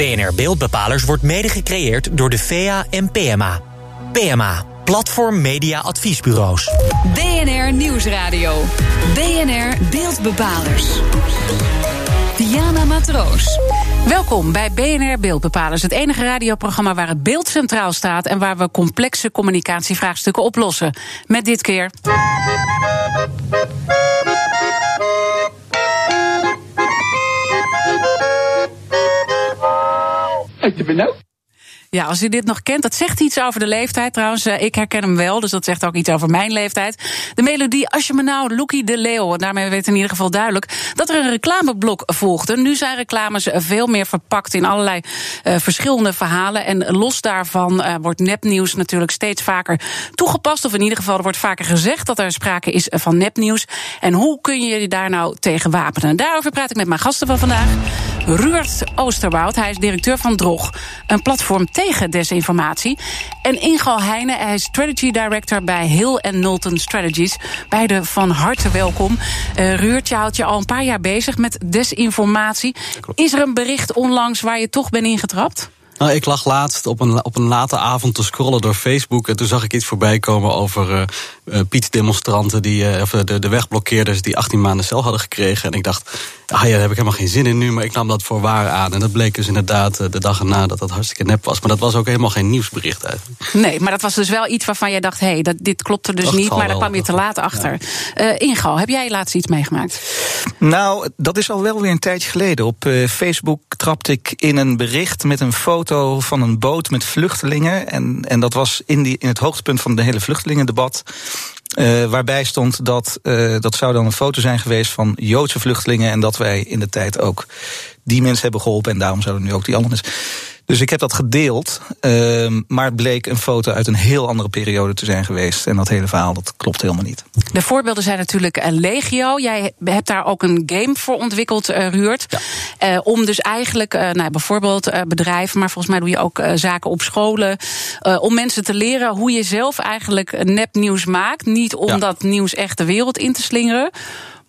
BNR Beeldbepalers wordt mede gecreëerd door de VA en PMA. PMA, Platform Media Adviesbureaus. BNR Nieuwsradio. BNR Beeldbepalers. Diana Matroos. Welkom bij BNR Beeldbepalers, het enige radioprogramma waar het beeld centraal staat en waar we complexe communicatievraagstukken oplossen. Met dit keer. Je bent nou? Ja, als u dit nog kent, dat zegt iets over de leeftijd trouwens. Eh, ik herken hem wel, dus dat zegt ook iets over mijn leeftijd. De melodie Als je me nou, Loekie de Leeuw. En daarmee weet in ieder geval duidelijk dat er een reclameblok volgde. Nu zijn reclames veel meer verpakt in allerlei uh, verschillende verhalen. En los daarvan wordt nepnieuws natuurlijk steeds vaker toegepast. Of in ieder geval wordt vaker gezegd dat er sprake is van nepnieuws. En hoe kun je je daar nou tegen wapenen? Daarover praat ik met mijn gasten van vandaag. Ruurt Oosterwoud, hij is directeur van Drog. Een platform tegen desinformatie. En Ingo Heijnen, hij is strategy director bij Hill Knowlton Strategies. Beide van harte welkom. Uh, Ruurt, je houdt je al een paar jaar bezig met desinformatie. Is er een bericht onlangs waar je toch bent ingetrapt? Nou, ik lag laatst op een, op een late avond te scrollen door Facebook. En toen zag ik iets voorbij komen over uh, uh, Piet-demonstranten, die, uh, of de, de wegblokkeerders die 18 maanden cel hadden gekregen. En ik dacht, ah ja, daar heb ik helemaal geen zin in nu, maar ik nam dat voor waar aan. En dat bleek dus inderdaad de dag erna dat dat hartstikke nep was. Maar dat was ook helemaal geen nieuwsbericht eigenlijk. Nee, maar dat was dus wel iets waarvan jij dacht, hé, hey, dat, dit klopt er dus Dat niet, maar daar kwam je te laat achter. Eh Ingo, heb jij laatst iets meegemaakt? Nou, dat is al wel weer een tijdje geleden. Op eh, Facebook trapte ik in een bericht met een foto van een boot met vluchtelingen. En, en dat was in, die, in het hoogtepunt van het hele vluchtelingendebat. eh, waarbij stond dat eh, dat zou dan een foto zijn geweest van Joodse vluchtelingen. En dat wij in de tijd ook die mensen hebben geholpen. En daarom zouden nu ook die andere mensen. Dus ik heb dat gedeeld. ehm, maar het bleek een foto uit een heel andere periode te zijn geweest. En dat hele verhaal dat klopt helemaal niet. De voorbeelden zijn natuurlijk eh, legio. Jij hebt daar ook een game voor ontwikkeld, eh, Ruurt. Eh, om dus eigenlijk, nou, bijvoorbeeld bedrijven, maar volgens mij doe je ook zaken op scholen. om mensen te leren hoe je zelf eigenlijk nepnieuws maakt. Niet om Ja. dat nieuws echt de wereld in te slingeren.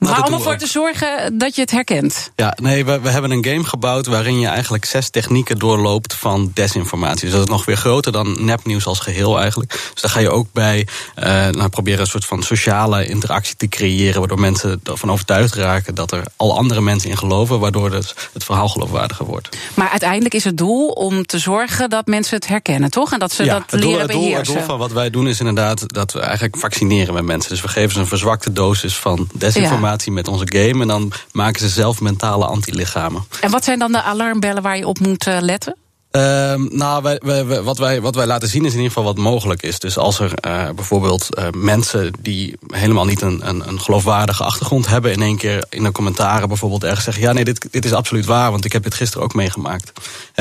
Maar om ervoor ook. te zorgen dat je het herkent. Ja, nee, we, we hebben een game gebouwd waarin je eigenlijk zes technieken doorloopt van desinformatie. Dus dat is nog weer groter dan nepnieuws als geheel eigenlijk. Dus daar ga je ook bij eh, nou, proberen een soort van sociale interactie te creëren, waardoor mensen ervan overtuigd raken dat er al andere mensen in geloven, waardoor het, het verhaal geloofwaardiger wordt. Maar uiteindelijk is het doel om te zorgen dat mensen het herkennen, toch? En dat ze dat het doel, leren het, doel, het beheersen. doel van wat wij doen is inderdaad dat we eigenlijk vaccineren met mensen. Dus we geven ze een verzwakte dosis van desinformatie met onze game. En dan maken ze zelf mentale antilichamen. En wat zijn dan de alarmbellen waar je op moet eh, letten? Ehm, nou, wij, wat, wij, wat wij laten zien is in ieder geval wat mogelijk is. Dus als er eh, bijvoorbeeld eh, mensen die helemaal niet een, een, een geloofwaardige achtergrond hebben, in één keer in de commentaren bijvoorbeeld ergens zeggen: Ja, nee, dit, dit is absoluut waar, want ik heb dit gisteren ook meegemaakt.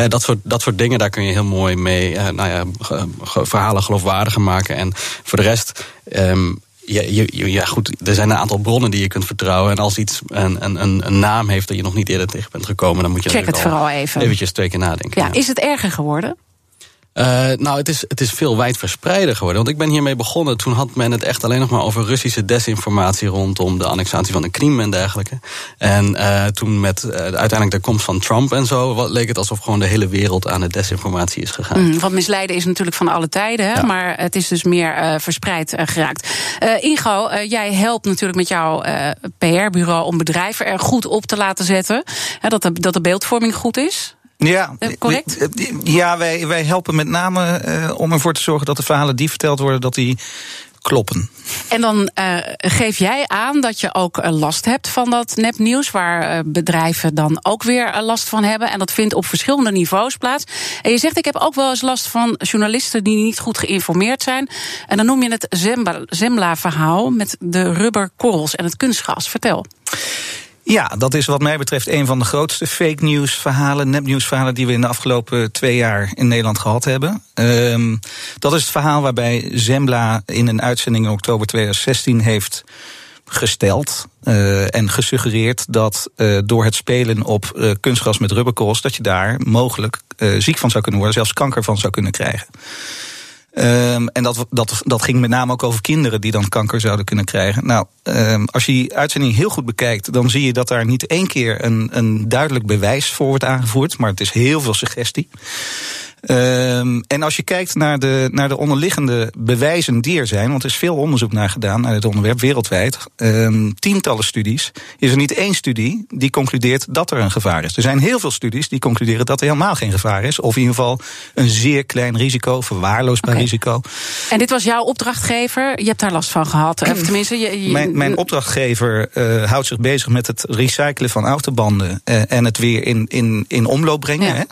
Dat, soort, dat soort dingen, daar kun je heel mooi mee nou ja, verhalen geloofwaardiger maken. En voor de rest. ehm, je, je- ja, goed, er zijn een aantal bronnen die je kunt vertrouwen. En als iets een, een, een, een naam heeft dat je nog niet eerder tegen bent gekomen, dan moet je Check het natuurlijk al vooral even. eventjes twee keer nadenken. Ja, is het erger geworden? Uh, nou, het is, het is veel wijdverspreider geworden. Want ik ben hiermee begonnen. Toen had men het echt alleen nog maar over Russische desinformatie rondom de annexatie van de Krim en dergelijke. En uh, toen met uh, uiteindelijk de komst van Trump en zo, wat, leek het alsof gewoon de hele wereld aan de desinformatie is gegaan. Mm, want misleiden is natuurlijk van alle tijden, hè? Ja. maar het is dus meer verspreid geraakt. Ingo, jij helpt natuurlijk met jouw PR-bureau om bedrijven er goed op te laten zetten. Hè, dat, de, dat de beeldvorming goed is. Ja, Eh, correct? Ja, wij, wij helpen met name uh, om ervoor te zorgen dat de verhalen die verteld worden, dat die kloppen. En dan uh, geef jij aan dat je ook last hebt van dat nepnieuws, waar uh, bedrijven dan ook weer last van hebben. En dat vindt op verschillende niveaus plaats. En je zegt, ik heb ook wel eens last van journalisten die niet goed geïnformeerd zijn. En dan noem je het Zembla-verhaal met de rubberkorrels en het kunstgas. Vertel. Ja, dat is wat mij betreft een van de grootste fake news verhalen, nepnieuwsverhalen die we in de afgelopen twee jaar in Nederland gehad hebben. Um, dat is het verhaal waarbij Zembla in een uitzending in oktober 2016 heeft gesteld uh, en gesuggereerd dat uh, door het spelen op uh, kunstgras met rubberkorrels dat je daar mogelijk ziek van zou kunnen worden, zelfs kanker van zou kunnen krijgen. Um, en dat, dat, dat ging met name ook over kinderen die dan kanker zouden kunnen krijgen. Nou, um, als je die uitzending heel goed bekijkt, dan zie je dat daar niet één keer een, een duidelijk bewijs voor wordt aangevoerd, maar het is heel veel suggestie. Um, en als je kijkt naar de, naar de onderliggende bewijzen die er zijn, want er is veel onderzoek naar gedaan naar dit onderwerp wereldwijd, um, tientallen studies, is er niet één studie die concludeert dat er een gevaar is. Er zijn heel veel studies die concluderen dat er helemaal geen gevaar is, of in ieder geval een zeer klein risico, verwaarloosbaar okay. risico. En dit was jouw opdrachtgever, je hebt daar last van gehad, of tenminste. Je, je... Mijn, mijn opdrachtgever uh, houdt zich bezig met het recyclen van autobanden uh, en het weer in, in, in omloop brengen. Ja. Hè?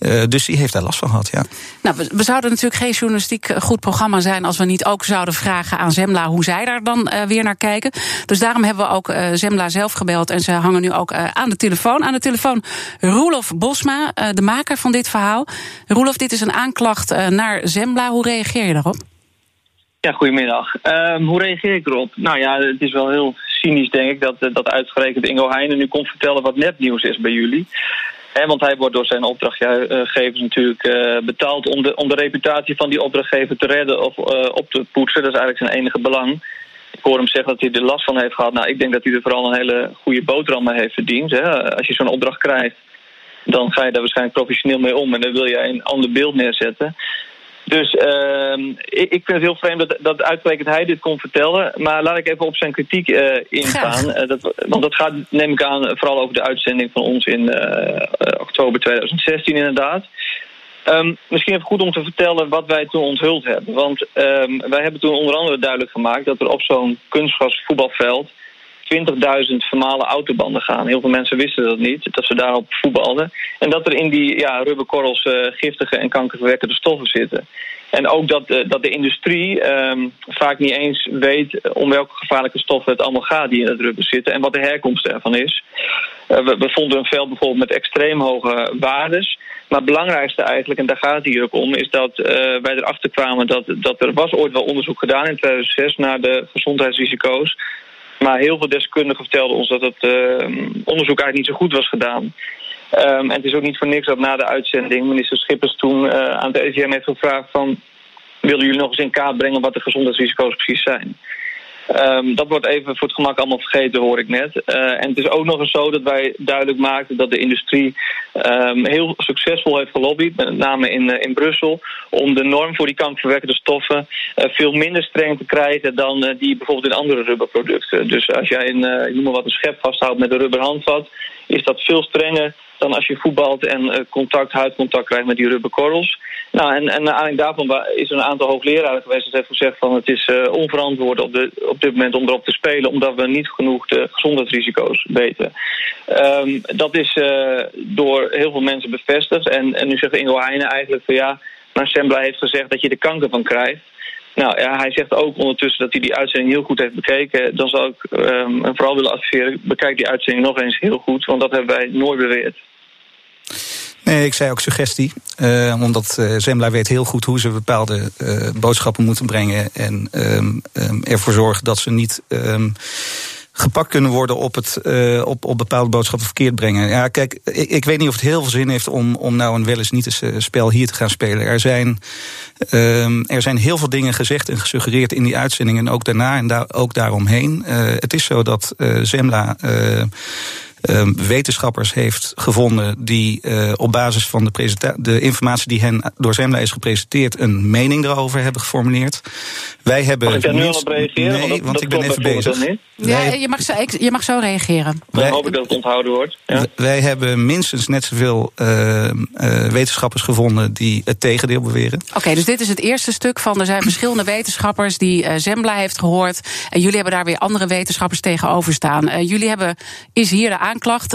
Uh, dus die heeft daar last van gehad, ja. Nou, we, we, zouden natuurlijk geen journalistiek goed programma zijn als we niet ook zouden vragen aan Zembla hoe zij daar dan uh, weer naar kijken. Dus daarom hebben we ook uh, Zembla zelf gebeld en ze hangen nu ook aan de telefoon. Aan de telefoon Roelof Bosma, de maker van dit verhaal. Roelof, dit is een aanklacht naar Zembla. Hoe reageer je daarop? Ja, goedemiddag. Um, hoe reageer ik erop? Nou ja, het is wel heel cynisch, denk ik, dat, dat uitgerekend Ingo Heijnen nu komt vertellen wat nepnieuws is bij jullie. Want hij wordt door zijn opdrachtgevers natuurlijk uh, betaald om de, om de reputatie van die opdrachtgever te redden of uh, op te poetsen. Dat is eigenlijk zijn enige belang. Ik hoor hem zeggen dat hij er last van heeft gehad. Nou, ik denk dat hij er vooral een hele goede boterham mee heeft verdiend. Als je zo'n opdracht krijgt, dan ga je daar waarschijnlijk professioneel mee om. En dan wil je een ander beeld neerzetten. Dus uh, ik, ik, vind het heel vreemd dat, dat uitgerekend hij dit kon vertellen. Maar laat ik even op zijn kritiek uh, ingaan. Uh, dat, want dat gaat, neem ik aan, vooral over de uitzending van ons in uh, oktober 2016 inderdaad. Um, misschien even goed om te vertellen wat wij toen onthuld hebben. Want um, wij hebben toen onder andere duidelijk gemaakt dat er op zo'n kunstgrasvoetbalveld 20.000 vermalen autobanden gaan. Heel veel mensen wisten dat niet, dat ze daarop voetbalden. En dat er in die ja, rubberkorrels uh, giftige en kankerverwekkende stoffen zitten. En ook dat, uh, dat de industrie um, vaak niet eens weet om welke gevaarlijke stoffen het allemaal gaat die in het rubber zitten en wat de herkomst ervan is. Uh, we, vonden een veld bijvoorbeeld met extreem hoge waardes. Maar het belangrijkste eigenlijk, en daar gaat het hier ook om, is dat wij erachter kwamen dat, dat er was ooit wel onderzoek gedaan in 2006 naar de gezondheidsrisico's maar heel veel deskundigen vertelden ons dat het uh, onderzoek eigenlijk niet zo goed was gedaan. Um, en het is ook niet voor niks dat na de uitzending minister Schippers toen uh, aan het RIVM heeft gevraagd van... willen jullie nog eens in kaart brengen wat de gezondheidsrisico's precies zijn? Um, dat wordt even voor het gemak allemaal vergeten, hoor ik net. Uh, en het is ook nog eens zo dat wij duidelijk maakten dat de industrie um, heel succesvol heeft gelobbyd, met name in, uh, in Brussel, om de norm voor die kankerverwekkende stoffen uh, veel minder streng te krijgen dan die bijvoorbeeld in andere rubberproducten. Dus als jij een, noem maar wat, een schep vasthoudt met een rubberhandvat, is dat veel strenger dan als je voetbalt en contact, huidcontact krijgt met die rubberkorrels. Nou, en, en naar aanleiding daarvan is er een aantal hoogleraren geweest dat heeft gezegd van het is uh, onverantwoord op, de, op dit moment om erop te spelen, omdat we niet genoeg de gezondheidsrisico's weten. Um, dat is uh, door heel veel mensen bevestigd. En, en nu zegt Ingo Heijnen eigenlijk van ja, maar Sembla heeft gezegd dat je er kanker van krijgt. Nou ja, hij zegt ook ondertussen dat hij die uitzending heel goed heeft bekeken. Dan zou ik um, vooral willen adviseren, bekijk die uitzending nog eens heel goed, want dat hebben wij nooit beweerd. Nee, ik zei ook suggestie. Uh, omdat uh, Zembla weet heel goed hoe ze bepaalde uh, boodschappen moeten brengen. En um, ervoor zorgen dat ze niet gepakt kunnen worden op, het, op, op bepaalde boodschappen verkeerd brengen. Ja, kijk, ik, ik, weet niet of het heel veel zin heeft om, om nou een wel eens niet eens spel hier te gaan spelen. Er zijn, er zijn heel veel dingen gezegd en gesuggereerd in die uitzending en ook daarna en daar, ook daaromheen. het is zo dat Zembla uh, wetenschappers heeft gevonden die uh, op basis van de, de, informatie die hen door Zembla is gepresenteerd een mening erover hebben geformuleerd. Wij hebben. Mag ik daar nu al op reageren? Nee, want, want ik ben even bezig. Ja, je mag, zo, je mag zo reageren. Dan hoop ik dat het onthouden wordt. Ja. Wij hebben minstens net zoveel uh, wetenschappers gevonden die het tegendeel beweren. Oké, okay, dus dit is het eerste stuk van er zijn verschillende wetenschappers die Zembla heeft gehoord. En jullie hebben daar weer andere wetenschappers tegenover staan. jullie hebben, is hier de aanklacht,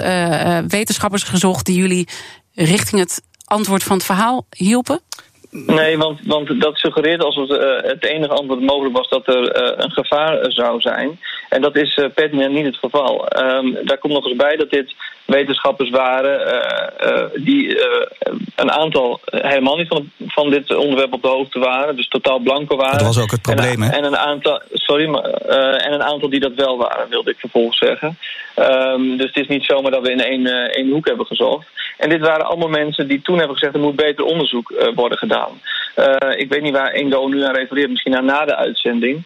wetenschappers gezocht die jullie richting het antwoord van het verhaal hielpen? Nee, want, want dat suggereert alsof het, uh, het enige antwoord mogelijk was dat er uh, een gevaar zou zijn. En dat is uh, pertinent niet het geval. Um, daar komt nog eens bij dat dit wetenschappers waren die een aantal helemaal niet van, van dit onderwerp op de hoogte waren, dus totaal blanco waren. Dat was ook het probleem, en, hè? En een aantal, sorry, maar, en een aantal die dat wel waren, wilde ik vervolgens zeggen. Um, dus het is niet zomaar dat we in één, één hoek hebben gezocht. En dit waren allemaal mensen die toen hebben gezegd er moet beter onderzoek worden gedaan. ik weet niet waar Ingo nu aan refereert, misschien aan na de uitzending.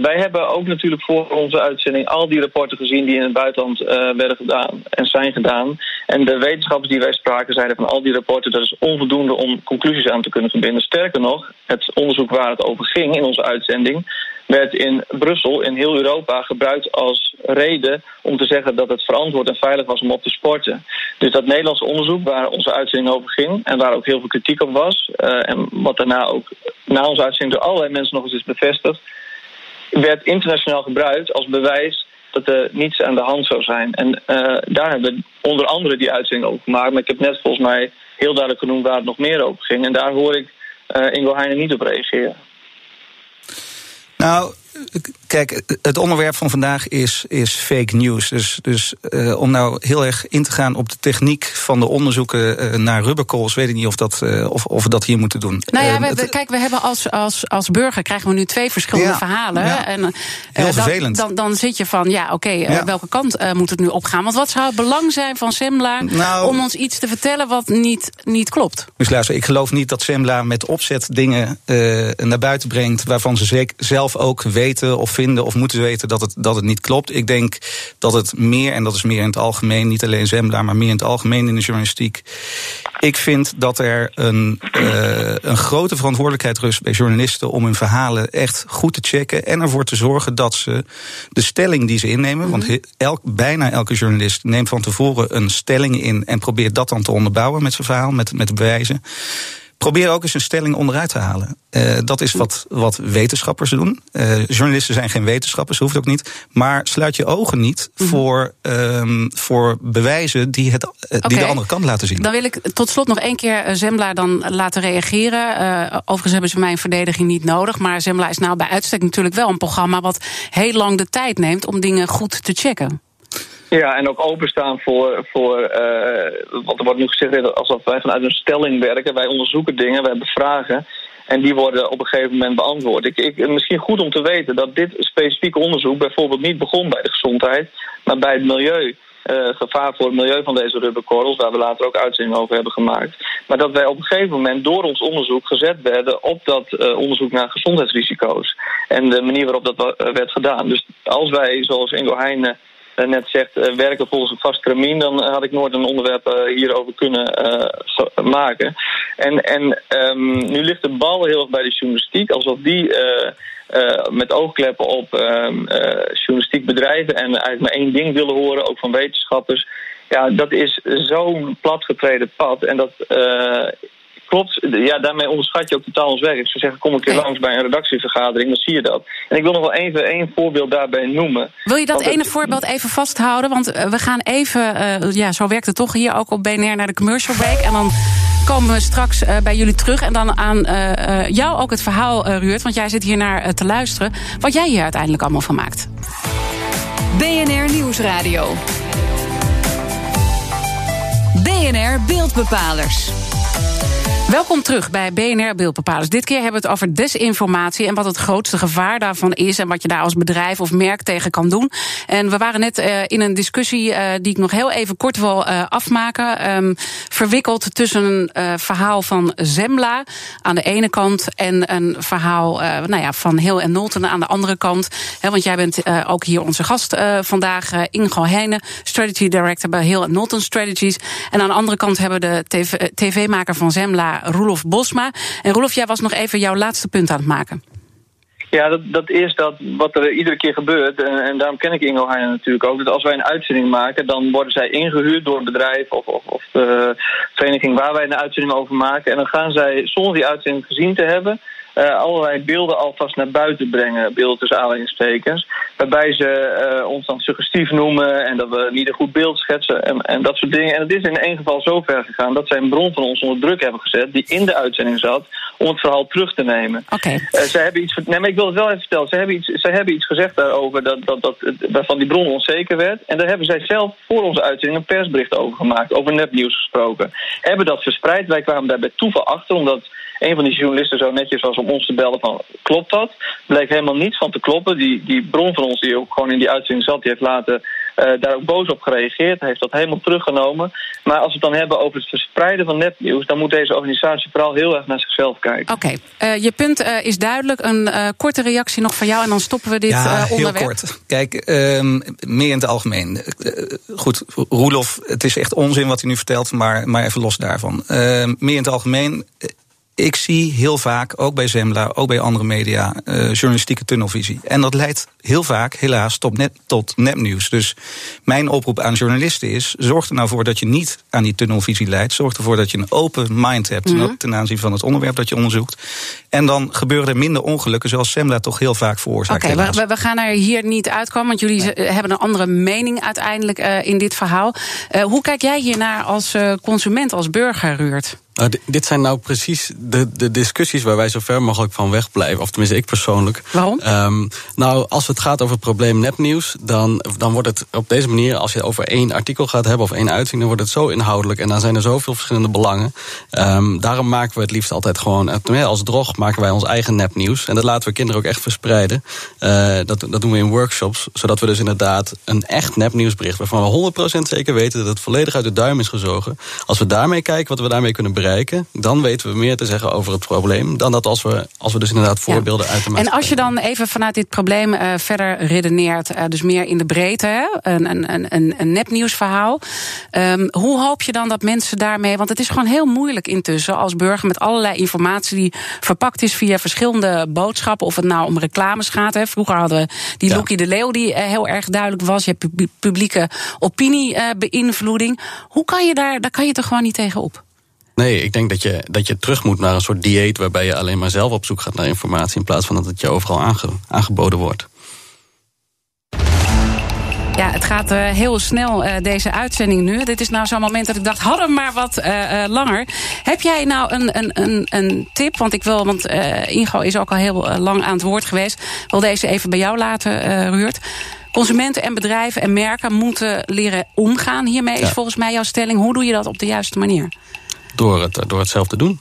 wij hebben ook natuurlijk voor onze uitzending al die rapporten gezien die in het buitenland werden gedaan en zijn gedaan. En de wetenschappers die wij spraken zeiden van al die rapporten dat is onvoldoende om conclusies aan te kunnen verbinden. Sterker nog, het onderzoek waar het over ging in onze uitzending werd in Brussel, in heel Europa, gebruikt als reden om te zeggen dat het verantwoord en veilig was om op te sporten. Dus dat Nederlandse onderzoek waar onze uitzending over ging en waar ook heel veel kritiek op was, uh, en wat daarna ook na onze uitzending door allerlei mensen nog eens is bevestigd, werd internationaal gebruikt als bewijs dat er niets aan de hand zou zijn. En uh, daar hebben we onder andere die uitzending over gemaakt. Maar ik heb net volgens mij heel duidelijk genoemd waar het nog meer over ging. En daar hoor ik uh, Ingo Heijnen niet op reageren. Nou, kijk, het onderwerp van vandaag is, is fake news. Dus, dus uh, om nou heel erg in te gaan op de techniek van de onderzoeken uh, naar rubberkools, weet ik niet of, dat, uh, of, of we dat hier moeten doen. Nou ja, we, we, kijk, we hebben als, als, als burger krijgen we nu twee verschillende ja, verhalen. Ja. En, heel vervelend. Dan, dan, dan, zit je van, ja, oké, okay, ja. welke kant moet het nu opgaan? Want wat zou het belang zijn van Semla nou, om ons iets te vertellen wat niet, niet klopt? Dus luister, ik geloof niet dat Semla met opzet dingen naar buiten brengt waarvan ze zelf ook weten of vinden of moeten weten dat het, dat het niet klopt. Ik denk dat het meer, en dat is meer in het algemeen, niet alleen Zembla, maar meer in het algemeen in de journalistiek. Ik vind dat er een, uh, een grote verantwoordelijkheid rust bij journalisten om hun verhalen echt goed te checken en ervoor te zorgen dat ze de stelling die ze innemen, want elk, bijna elke journalist neemt van tevoren een stelling in en probeert dat dan te onderbouwen met zijn verhaal, met, met bewijzen. Probeer ook eens een stelling onderuit te halen. Uh, dat is wat, wat wetenschappers doen. Uh, journalisten zijn geen wetenschappers, hoeft ook niet. Maar sluit je ogen niet -hmm. voor, um, voor bewijzen die, het, uh, okay. die de andere kant laten zien. Dan wil ik tot slot nog één keer Zembla dan laten reageren. overigens hebben ze mijn verdediging niet nodig. Maar Zembla is nou bij uitstek natuurlijk wel een programma wat heel lang de tijd neemt om dingen goed te checken. Ja, en ook openstaan voor, voor uh, wat er wordt nu gezegd, alsof wij vanuit een stelling werken. Wij onderzoeken dingen, wij hebben vragen. En die worden op een gegeven moment beantwoord. Ik, ik, misschien goed om te weten dat dit specifieke onderzoek bijvoorbeeld niet begon bij de gezondheid, maar bij het milieu. Uh, gevaar voor het milieu van deze rubberkorrels, waar we later ook uitzendingen over hebben gemaakt. Maar dat wij op een gegeven moment door ons onderzoek gezet werden op dat uh, onderzoek naar gezondheidsrisico's. En de manier waarop dat werd gedaan. Dus als wij, zoals Ingo Heijnen net zegt, uh, werken volgens een vast termijn, dan had ik nooit een onderwerp uh, hierover kunnen uh, maken. En, en um, nu ligt de bal heel erg bij de journalistiek, alsof die met oogkleppen op journalistiek bedrijven en eigenlijk maar één ding willen horen, ook van wetenschappers. Ja, dat is zo'n platgetreden pad. En dat klopt, ja, daarmee onderschat je ook totaal ons werk. Zou zeggen, kom een keer langs bij een redactievergadering, dan zie je dat. En ik wil nog wel even één voorbeeld daarbij noemen. Wil je dat ene het... voorbeeld even vasthouden? Want uh, we gaan even, uh, ja, zo werkt het toch hier ook op BNR naar de commercial break. En dan komen we straks uh, bij jullie terug. En dan aan jou ook het verhaal, Ruurt, want jij zit hier naar te luisteren. Wat jij hier uiteindelijk allemaal van maakt. BNR Nieuwsradio. BNR Beeldbepalers. Welkom terug bij BNR Beeldbepalers. Dit keer hebben we het over desinformatie en wat het grootste gevaar daarvan is en wat je daar als bedrijf of merk tegen kan doen. En we waren net uh, in een discussie uh, die ik nog heel even kort wil uh, afmaken. Um, verwikkeld tussen een verhaal van Zembla aan de ene kant en een verhaal nou ja, van Heel en Nolten aan de andere kant. Want jij bent ook hier onze gast vandaag, Ingo Heijnen, Strategy Director bij en Nolten Strategies. En aan de andere kant hebben we de tv-maker van Zembla, Roelof Bosma. En Roelof, jij was nog even jouw laatste punt aan het maken. Ja, dat, dat is dat wat er iedere keer gebeurt. En, en daarom ken ik Ingo Heijnen natuurlijk ook. Dat als wij een uitzending maken, dan worden zij ingehuurd door een bedrijf of, of, of de vereniging waar wij een uitzending over maken. En dan gaan zij, zonder die uitzending gezien te hebben, allerlei beelden alvast naar buiten brengen, beelden tussen aanhalingstekens. Waarbij ze uh, ons dan suggestief noemen en dat we niet een goed beeld schetsen en, en dat soort dingen. En het is in één geval zo ver gegaan dat zij een bron van ons onder druk hebben gezet, die in de uitzending zat, om het verhaal terug te nemen. Oké. Okay. Uh, zij hebben iets. Nee, maar ik wil het wel even vertellen. Zij hebben iets, zij hebben iets gezegd daarover dat, dat, dat, waarvan die bron onzeker werd. En daar hebben zij zelf voor onze uitzending een persbericht over gemaakt, over nepnieuws gesproken. Hebben dat verspreid. Wij kwamen daar bij toeval achter, omdat een van die journalisten zo netjes was om ons te bellen van klopt dat? Bleek helemaal niets van te kloppen. Die, die bron van ons die ook gewoon in die uitzending zat, die heeft laten uh, daar ook boos op gereageerd. Hij heeft dat helemaal teruggenomen. Maar als we het dan hebben over het verspreiden van nepnieuws, dan moet deze organisatie vooral heel erg naar zichzelf kijken. Oké, okay. uh, je punt uh, is duidelijk. Een korte reactie nog van jou en dan stoppen we dit ja, onderwerp. Heel kort. Kijk, ehm, meer in het algemeen. goed, Roelof, het is echt onzin wat hij nu vertelt, maar, maar even los daarvan. Ehm, meer in het algemeen ik zie heel vaak, ook bij Zembla, ook bij andere media, uh, journalistieke tunnelvisie. En dat leidt heel vaak, helaas, tot, net, tot nepnieuws. Dus mijn oproep aan journalisten is: zorg er nou voor dat je niet aan die tunnelvisie leidt. Zorg ervoor dat je een open mind hebt mm -hmm. ten aanzien van het onderwerp dat je onderzoekt. En dan gebeuren er minder ongelukken, zoals Zembla toch heel vaak veroorzaakt. Oké, okay, we, we, gaan er hier niet uitkomen, want jullie nee. hebben een andere mening uiteindelijk uh, in dit verhaal. Uh, hoe kijk jij hiernaar als consument, als burger, Ruurt? Nou, dit zijn nou precies de, de discussies waar wij zo ver mogelijk van wegblijven. Of tenminste, ik persoonlijk. Waarom? Um, nou, als het gaat over het probleem nepnieuws, dan, dan wordt het op deze manier, als je over één artikel gaat hebben of één uitzending, dan wordt het zo inhoudelijk en dan zijn er zoveel verschillende belangen. Um, daarom maken we het liefst altijd gewoon, als drog maken wij ons eigen nepnieuws. En dat laten we kinderen ook echt verspreiden. Uh, dat, dat doen we in workshops, zodat we dus inderdaad een echt nepnieuwsbericht, waarvan we 100% zeker weten dat het volledig uit de duim is gezogen. Als we daarmee kijken wat we daarmee kunnen bereiken dan weten we meer te zeggen over het probleem. Dan dat als we, als we dus inderdaad voorbeelden ja. uit de En als je dan even vanuit dit probleem uh, verder redeneert, uh, dus meer in de breedte, hè? een, een, een, een nepnieuwsverhaal. Um, hoe hoop je dan dat mensen daarmee. Want het is gewoon heel moeilijk intussen als burger met allerlei informatie die verpakt is via verschillende boodschappen. Of het nou om reclames gaat. Hè. Vroeger hadden we die ja. Loekie de Leeuw die uh, heel erg duidelijk was. Je hebt publieke opiniebeïnvloeding. Hoe kan je daar, daar kan je toch gewoon niet tegen op? Nee, ik denk dat je, dat je terug moet naar een soort dieet waarbij je alleen maar zelf op zoek gaat naar informatie in plaats van dat het je overal aange, aangeboden wordt. Ja, het gaat uh, heel snel, uh, deze uitzending nu. Dit is nou zo'n moment dat ik dacht, hadden we maar wat uh, langer. Heb jij nou een, een, een, een tip? Want ik wil, want Ingo is ook al heel lang aan het woord geweest. Ik wil deze even bij jou laten, Ruurt. Consumenten en bedrijven en merken moeten leren omgaan hiermee, is volgens mij jouw stelling. Hoe doe je dat op de juiste manier? Door het, door het zelf te doen.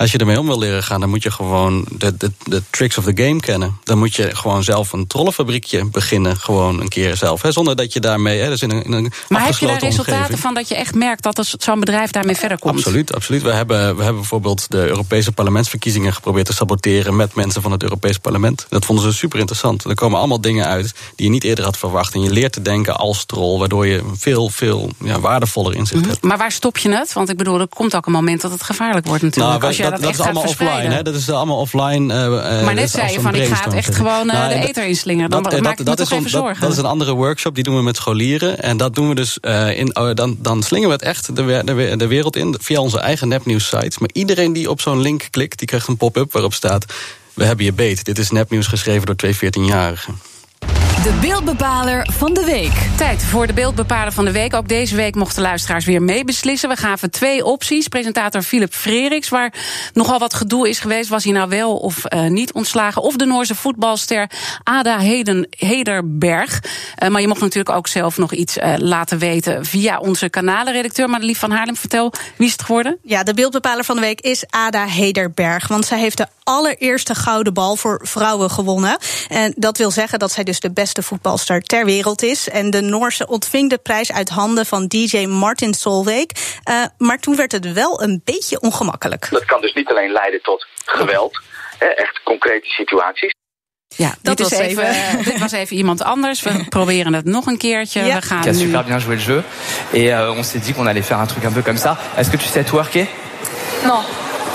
Als je ermee om wil leren gaan, dan moet je gewoon de, de, de tricks of the game kennen. Dan moet je gewoon zelf een trollenfabriekje beginnen, gewoon een keer zelf. Hè, zonder dat je daarmee, hè, dus in een, in een Maar heb je daar resultaten omgeving. van dat je echt merkt dat zo'n bedrijf daarmee verder komt? Absoluut, absoluut. We hebben, we hebben bijvoorbeeld de Europese parlementsverkiezingen geprobeerd te saboteren met mensen van het Europees Parlement. Dat vonden ze super interessant. Er komen allemaal dingen uit die je niet eerder had verwacht. En je leert te denken als troll, waardoor je veel, veel ja, waardevoller inzicht hebt. Maar waar stop je het? Want ik bedoel, er komt ook een moment dat het gevaarlijk wordt natuurlijk. Nou, als je dat, dat, is allemaal offline, hè? Dat is allemaal offline. Uh, maar net zei je van, ik ga het echt gewoon uh, nou, de eter inslingen. Dan dat, maak ik me toch even zorgen. Dat, dat, is een andere workshop, die doen we met scholieren. En dat doen we dus, uh, in, oh, dan, dan slingen we het echt de, de, de wereld in... via onze eigen nepnieuws sites. Maar iedereen die op zo'n link klikt, die krijgt een pop-up waarop staat... we hebben je beet. Dit is nepnieuws geschreven door twee 14-jarigen. De beeldbepaler van de week. Tijd voor de beeldbepaler van de week. Ook deze week mochten luisteraars weer meebeslissen. We gaven twee opties. Presentator Philip Freriks, waar nogal wat gedoe is geweest. Was hij nou wel of uh, niet ontslagen? Of de Noorse voetbalster Ada Heden, Hederberg. Uh, maar je mocht natuurlijk ook zelf nog iets uh, laten weten via onze kanalenredacteur. Madelief van Haarlem, vertel, wie is het geworden? Ja, de beeldbepaler van de week is Ada Hederberg. Want zij heeft de allereerste gouden bal voor vrouwen gewonnen. En dat wil zeggen dat zij dus de beste voetbalster ter wereld is. En de Noorse ontving de prijs uit handen van DJ Martin Solveig. Uh, maar toen werd het wel een beetje ongemakkelijk. Dat kan dus niet alleen leiden tot geweld, hè, echt concrete situaties. Ja, dat dit, was even, even dit was even iemand anders. We proberen het nog een keertje. Ja. We gaan Qui a super bien joué le jeu. Et euh, on s'est dit qu'on allait faire un truc un peu comme ça. Est-ce que tu sais twerker? Non.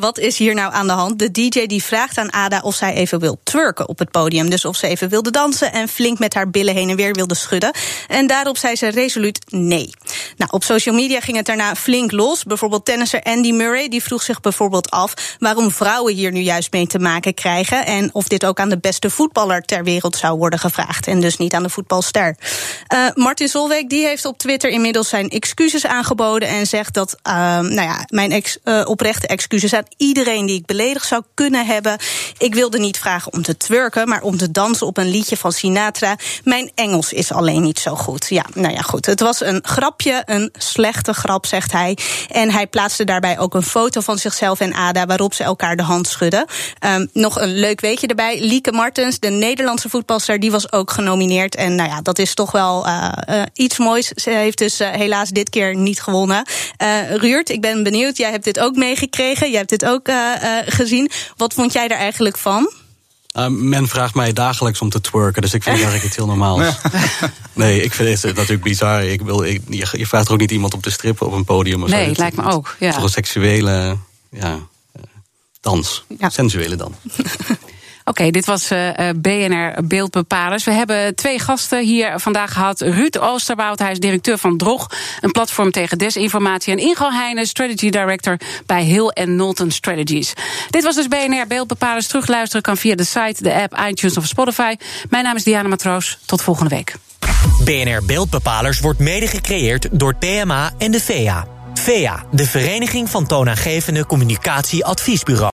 Wat is hier nou aan de hand? De DJ die vraagt aan Ada of zij even wil twerken op het podium. Dus of ze even wilde dansen en flink met haar billen heen en weer wilde schudden. En daarop zei ze resoluut nee. Nou, op social media ging het daarna flink los. Bijvoorbeeld tennisser Andy Murray die vroeg zich bijvoorbeeld af waarom vrouwen hier nu juist mee te maken krijgen. En of dit ook aan de beste voetballer ter wereld zou worden gevraagd. En dus niet aan de voetbalster. Uh, Martin Solveig die heeft op Twitter inmiddels zijn excuses aangeboden. En zegt dat, uh, nou ja, mijn ex, uh, oprechte excuses aan iedereen die ik beledigd zou kunnen hebben. Ik wilde niet vragen om te twerken, maar om te dansen op een liedje van Sinatra. Mijn Engels is alleen niet zo goed. Ja, nou ja, goed. Het was een grapje, een slechte grap, zegt hij. En hij plaatste daarbij ook een foto van zichzelf en Ada waarop ze elkaar de hand schudden. Um, nog een leuk weetje erbij. Lieke Martens, de Nederlandse voetbalster, die was ook genomineerd. En nou ja, dat is toch wel uh, uh, iets moois. Ze heeft dus uh, helaas dit keer niet gewonnen. Ruurt, ik ben benieuwd. Jij hebt dit ook meegekregen. Jij hebt dit ook gezien. Wat vond jij er eigenlijk van? Uh, men vraagt mij dagelijks om te twerken, dus ik vind het eigenlijk iets heel normaals. nee, ik vind het natuurlijk bizar. Ik wil, ik, je, je, vraagt er ook niet iemand om te strippen op een podium. Of nee, zo. het lijkt me ook. Ja. Voor een seksuele ja, dans, ja. sensuele dans. Oké, dit was uh, BNR Beeldbepalers. We hebben twee gasten hier vandaag gehad. Ruud Oosterwoud, hij is directeur van Drog, een platform tegen desinformatie. En Ingo Heijnen, strategy director bij Hill Knowlton Strategies. Dit was dus BNR Beeldbepalers. Terugluisteren kan via de site, de app, iTunes of Spotify. Mijn naam is Diana Matroos. Tot volgende week. BNR Beeldbepalers wordt mede gecreëerd door PMA en de VEA. VEA, de Vereniging van Toonaangevende Communicatieadviesbureaus.